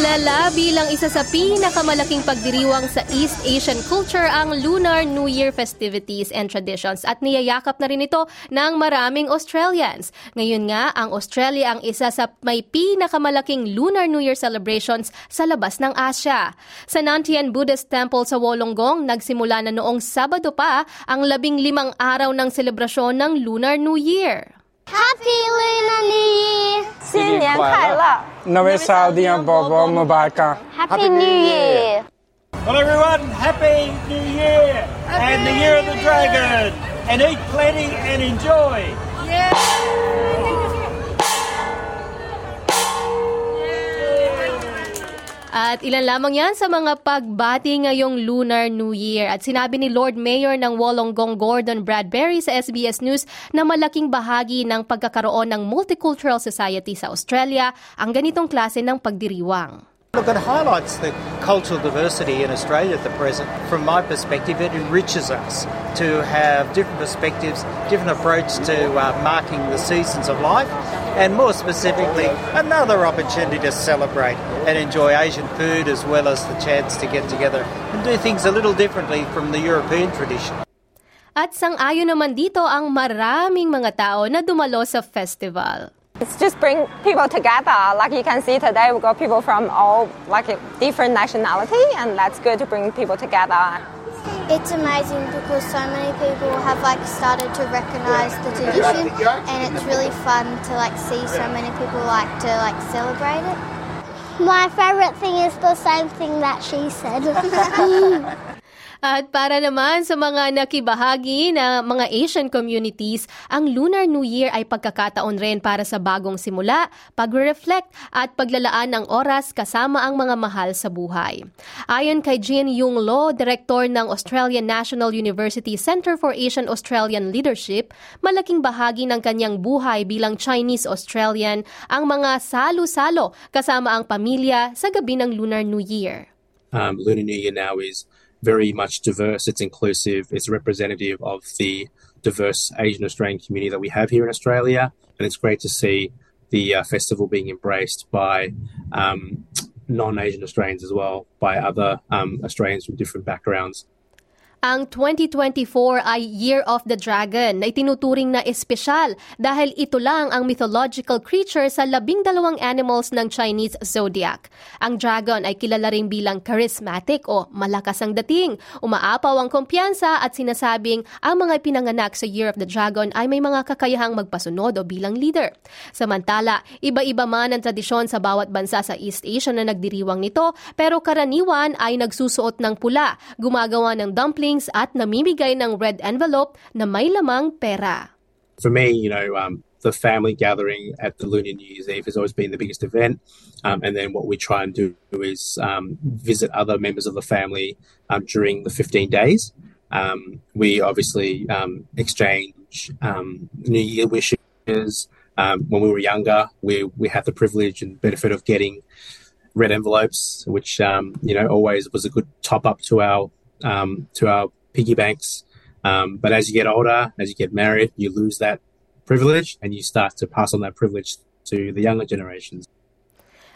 Kilala bilang isa sa pinakamalaking pagdiriwang sa East Asian culture ang Lunar New Year festivities and traditions at niyayakap na rin ito ng maraming Australians. Ngayon nga, ang Australia ang isa sa may pinakamalaking Lunar New Year celebrations sa labas ng Asya. Sa Nantian Buddhist Temple sa Wollongong, nagsimula na noong Sabado pa ang labing limang araw ng selebrasyon ng Lunar New Year. Happy Lunar New Year！新年快乐！Noel Saudian Bobo Mubarak。Happy New Year! Well, everyone, Happy New Year and the Year of the Dragon, and eat plenty and enjoy. Yeah. At ilan lamang yan sa mga pagbati ngayong Lunar New Year. At sinabi ni Lord Mayor ng Wollongong Gordon Bradbury sa SBS News na malaking bahagi ng pagkakaroon ng multicultural society sa Australia ang ganitong klase ng pagdiriwang. Look, it highlights the cultural diversity in Australia at the present. From my perspective, it enriches us to have different perspectives, different approach to uh, marking the seasons of life, and more specifically, another opportunity to celebrate and enjoy Asian food as well as the chance to get together and do things a little differently from the European tradition. At sang-ayon naman dito ang maraming mga tao na dumalo sa festival. It's just bring people together. Like you can see today, we've got people from all like different nationality, and that's good to bring people together. It's amazing because so many people have like started to recognize the tradition and it's really fun to like see so many people like to like celebrate it. My favorite thing is the same thing that she said. At para naman sa mga nakibahagi na mga Asian communities, ang Lunar New Year ay pagkakataon rin para sa bagong simula, pagre-reflect at paglalaan ng oras kasama ang mga mahal sa buhay. Ayon kay Jean Yung Lo, Director ng Australian National University Center for Asian Australian Leadership, malaking bahagi ng kanyang buhay bilang Chinese-Australian ang mga salo-salo kasama ang pamilya sa gabi ng Lunar New Year. um, Lunar New Year now is very much diverse. It's inclusive. It's representative of the diverse Asian Australian community that we have here in Australia, and it's great to see the uh, festival being embraced by um, non-Asian Australians as well, by other um, Australians from different backgrounds. Ang 2024 ay Year of the Dragon na itinuturing na espesyal dahil ito lang ang mythological creature sa labing dalawang animals ng Chinese zodiac. Ang dragon ay kilala rin bilang charismatic o malakas ang dating, umaapaw ang kumpiyansa at sinasabing ang mga pinanganak sa Year of the Dragon ay may mga kakayahang magpasunod o bilang leader. Samantala, iba-iba man ang tradisyon sa bawat bansa sa East Asia na nagdiriwang nito pero karaniwan ay nagsusuot ng pula, gumagawa ng dumplings at namimigay ng red envelope na may lamang pera. For me, you know, um, the family gathering at the Lunar New Year's Eve has always been the biggest event, um, and then what we try and do is um, visit other members of the family um, during the 15 days. Um, we obviously um, exchange um, New Year wishes. When we were younger, we we had the privilege and benefit of getting red envelopes, which you know always was a good top up to our um, to our piggy banks. Um, but as you get older, as you get married, you lose that privilege and you start to pass on that privilege to the younger generations.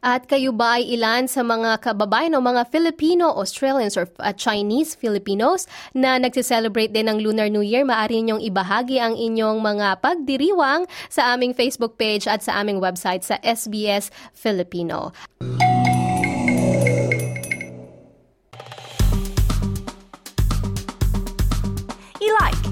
At kayo ba ay ilan sa mga kababayan o mga Filipino, Australians or uh, Chinese Filipinos na nagsiselebrate din ng Lunar New Year? Maaari ninyong ibahagi ang inyong mga pagdiriwang sa aming Facebook page at sa aming website sa SBS Filipino.